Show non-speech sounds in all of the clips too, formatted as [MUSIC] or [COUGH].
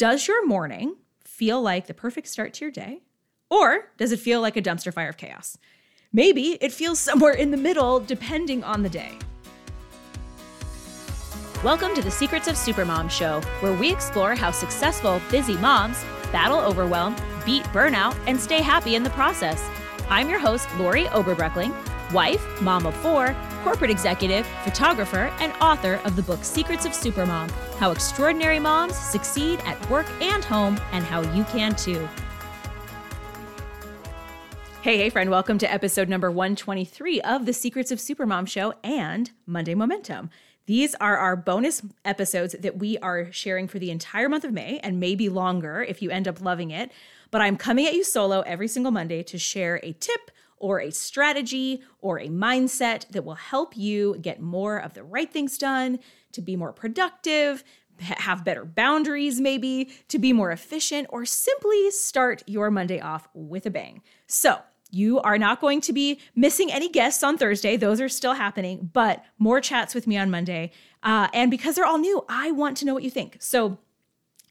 Does your morning feel like the perfect start to your day? Or does it feel like a dumpster fire of chaos? Maybe it feels somewhere in the middle, depending on the day. Welcome to the Secrets of Supermom show, where we explore how successful, busy moms battle overwhelm, beat burnout, and stay happy in the process. I'm your host, Lori Oberbreckling, wife, mom of four, corporate executive, photographer, and author of the book Secrets of Supermom How Extraordinary Moms Succeed at Work and Home, and How You Can Too. Hey, hey, friend, welcome to episode number 123 of the Secrets of Supermom show and Monday Momentum. These are our bonus episodes that we are sharing for the entire month of May and maybe longer if you end up loving it. But I'm coming at you solo every single Monday to share a tip or a strategy or a mindset that will help you get more of the right things done, to be more productive, have better boundaries, maybe, to be more efficient, or simply start your Monday off with a bang. So, you are not going to be missing any guests on Thursday. Those are still happening, but more chats with me on Monday. Uh, and because they're all new, I want to know what you think. So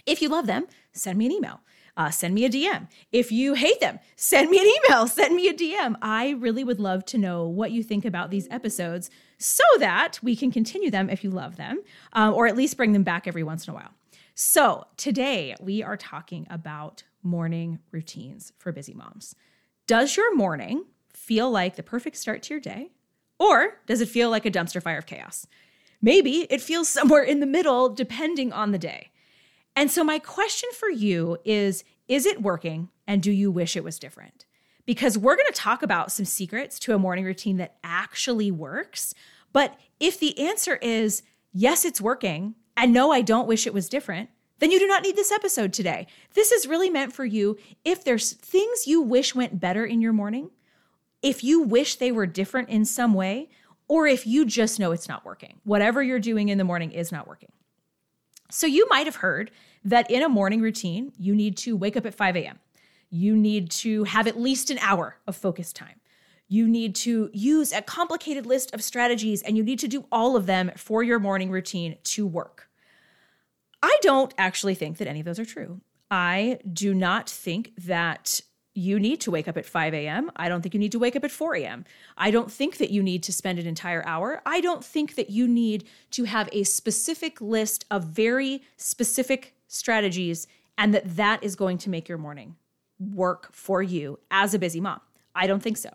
if you love them, send me an email uh, send me a DM. If you hate them, send me an email, [LAUGHS] send me a DM. I really would love to know what you think about these episodes so that we can continue them if you love them, uh, or at least bring them back every once in a while. So, today we are talking about morning routines for busy moms. Does your morning feel like the perfect start to your day? Or does it feel like a dumpster fire of chaos? Maybe it feels somewhere in the middle, depending on the day. And so, my question for you is Is it working? And do you wish it was different? Because we're going to talk about some secrets to a morning routine that actually works. But if the answer is yes, it's working, and no, I don't wish it was different, then you do not need this episode today. This is really meant for you if there's things you wish went better in your morning, if you wish they were different in some way, or if you just know it's not working. Whatever you're doing in the morning is not working. So you might have heard that in a morning routine, you need to wake up at 5 a.m. You need to have at least an hour of focus time. You need to use a complicated list of strategies and you need to do all of them for your morning routine to work. I don't actually think that any of those are true. I do not think that you need to wake up at 5 a.m. I don't think you need to wake up at 4 a.m. I don't think that you need to spend an entire hour. I don't think that you need to have a specific list of very specific strategies and that that is going to make your morning work for you as a busy mom. I don't think so.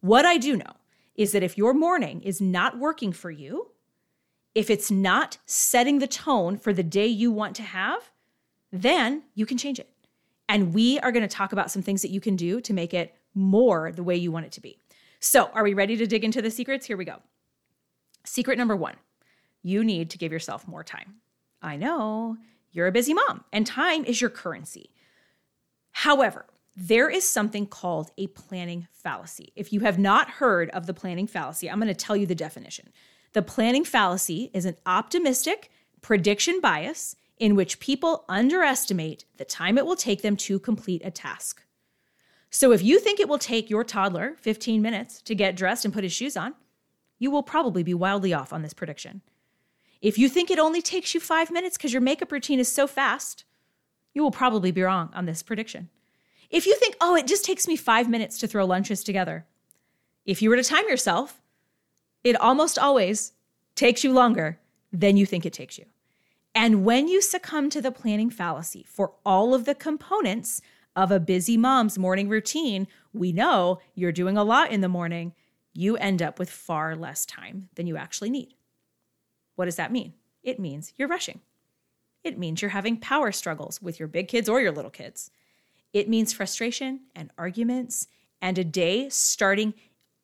What I do know is that if your morning is not working for you, if it's not setting the tone for the day you want to have, then you can change it. And we are going to talk about some things that you can do to make it more the way you want it to be. So, are we ready to dig into the secrets? Here we go. Secret number one you need to give yourself more time. I know you're a busy mom, and time is your currency. However, there is something called a planning fallacy. If you have not heard of the planning fallacy, I'm going to tell you the definition. The planning fallacy is an optimistic prediction bias in which people underestimate the time it will take them to complete a task. So if you think it will take your toddler 15 minutes to get dressed and put his shoes on, you will probably be wildly off on this prediction. If you think it only takes you five minutes because your makeup routine is so fast, you will probably be wrong on this prediction. If you think, oh, it just takes me five minutes to throw lunches together, if you were to time yourself, it almost always takes you longer than you think it takes you. And when you succumb to the planning fallacy for all of the components of a busy mom's morning routine, we know you're doing a lot in the morning, you end up with far less time than you actually need. What does that mean? It means you're rushing. It means you're having power struggles with your big kids or your little kids. It means frustration and arguments and a day starting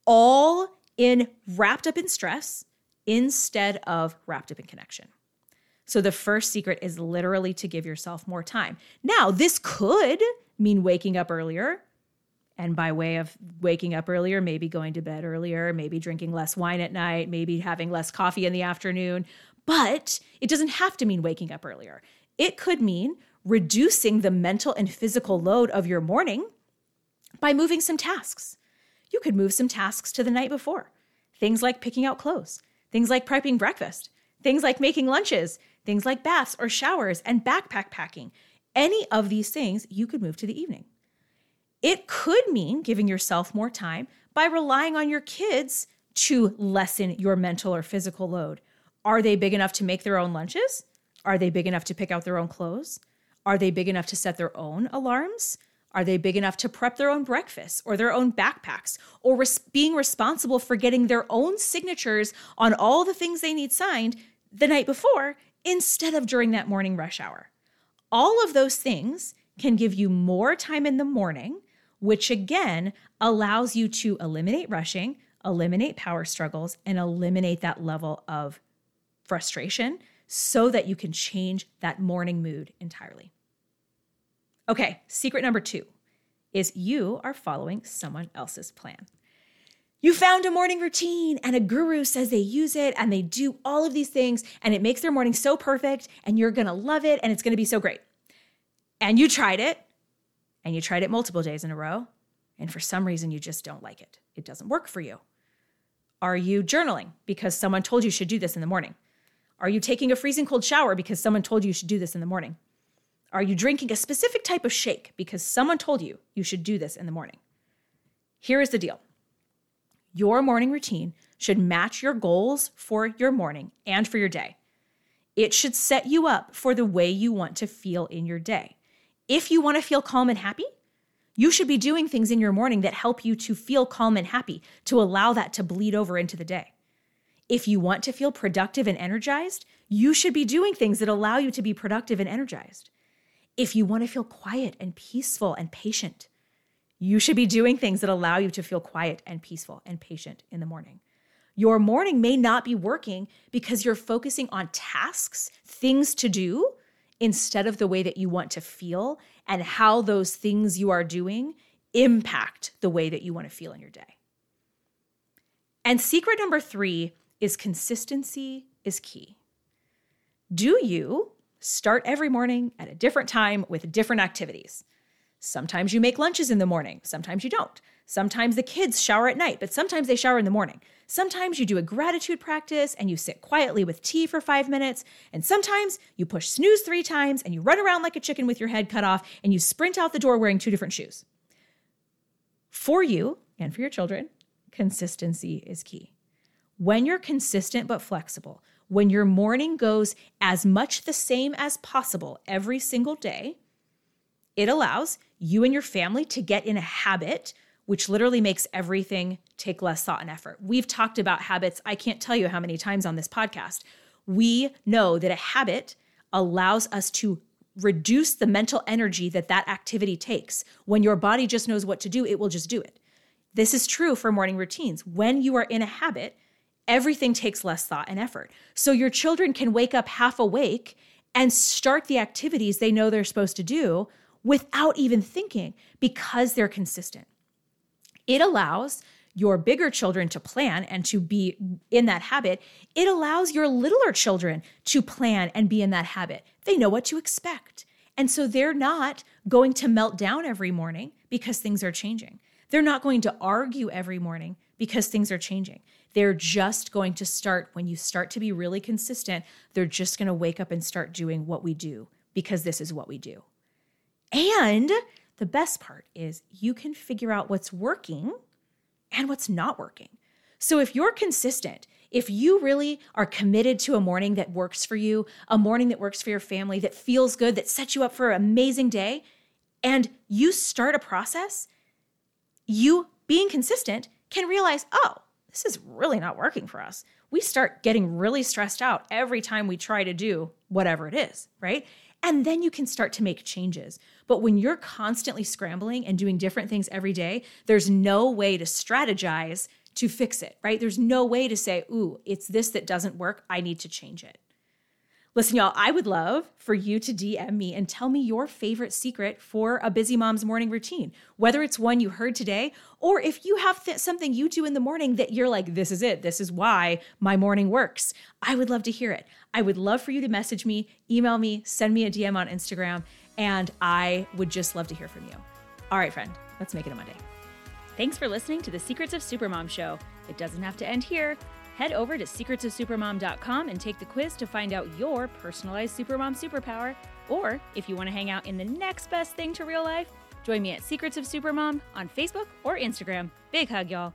all in wrapped up in stress instead of wrapped up in connection. So the first secret is literally to give yourself more time. Now, this could mean waking up earlier. And by way of waking up earlier, maybe going to bed earlier, maybe drinking less wine at night, maybe having less coffee in the afternoon. But it doesn't have to mean waking up earlier. It could mean reducing the mental and physical load of your morning by moving some tasks. You could move some tasks to the night before. Things like picking out clothes, things like prepping breakfast, things like making lunches, things like baths or showers and backpack packing. any of these things, you could move to the evening. It could mean giving yourself more time by relying on your kids to lessen your mental or physical load. Are they big enough to make their own lunches? Are they big enough to pick out their own clothes? Are they big enough to set their own alarms? Are they big enough to prep their own breakfast or their own backpacks or res- being responsible for getting their own signatures on all the things they need signed the night before instead of during that morning rush hour? All of those things can give you more time in the morning, which again allows you to eliminate rushing, eliminate power struggles, and eliminate that level of frustration so that you can change that morning mood entirely. Okay, secret number two is you are following someone else's plan. You found a morning routine and a guru says they use it and they do all of these things and it makes their morning so perfect and you're gonna love it and it's gonna be so great. And you tried it and you tried it multiple days in a row and for some reason you just don't like it. It doesn't work for you. Are you journaling because someone told you should do this in the morning? Are you taking a freezing cold shower because someone told you you should do this in the morning? Are you drinking a specific type of shake because someone told you you should do this in the morning? Here is the deal your morning routine should match your goals for your morning and for your day. It should set you up for the way you want to feel in your day. If you want to feel calm and happy, you should be doing things in your morning that help you to feel calm and happy, to allow that to bleed over into the day. If you want to feel productive and energized, you should be doing things that allow you to be productive and energized. If you want to feel quiet and peaceful and patient, you should be doing things that allow you to feel quiet and peaceful and patient in the morning. Your morning may not be working because you're focusing on tasks, things to do, instead of the way that you want to feel and how those things you are doing impact the way that you want to feel in your day. And secret number three is consistency is key. Do you Start every morning at a different time with different activities. Sometimes you make lunches in the morning, sometimes you don't. Sometimes the kids shower at night, but sometimes they shower in the morning. Sometimes you do a gratitude practice and you sit quietly with tea for five minutes. And sometimes you push snooze three times and you run around like a chicken with your head cut off and you sprint out the door wearing two different shoes. For you and for your children, consistency is key. When you're consistent but flexible, when your morning goes as much the same as possible every single day, it allows you and your family to get in a habit, which literally makes everything take less thought and effort. We've talked about habits, I can't tell you how many times on this podcast. We know that a habit allows us to reduce the mental energy that that activity takes. When your body just knows what to do, it will just do it. This is true for morning routines. When you are in a habit, everything takes less thought and effort. So your children can wake up half awake and start the activities they know they're supposed to do without even thinking because they're consistent. It allows your bigger children to plan and to be in that habit. It allows your littler children to plan and be in that habit. They know what to expect. And so they're not going to melt down every morning because things are changing. They're not going to argue every morning because things are changing. They're just going to start, when you start to be really consistent, they're just going to wake up and start doing what we do because this is what we do. And the best part is you can figure out what's working and what's not working. So if you're consistent, if you really are committed to a morning that works for you, a morning that works for your family, that feels good, that sets you up for an amazing day, and you start a process, you being consistent can realize, oh, this is really not working for us. We start getting really stressed out every time we try to do whatever it is, right? And then you can start to make changes. But when you're constantly scrambling and doing different things every day, there's no way to strategize to fix it, right? There's no way to say, ooh, it's this that doesn't work. I need to change it. Listen, y'all, I would love for you to DM me and tell me your favorite secret for a busy mom's morning routine, whether it's one you heard today or if you have th- something you do in the morning that you're like, this is it, this is why my morning works. I would love to hear it. I would love for you to message me, email me, send me a DM on Instagram, and I would just love to hear from you. All right, friend, let's make it a Monday. Thanks for listening to the Secrets of Supermom show. It doesn't have to end here. Head over to secretsofsupermom.com and take the quiz to find out your personalized supermom superpower. Or if you want to hang out in the next best thing to real life, join me at Secrets of Supermom on Facebook or Instagram. Big hug, y'all.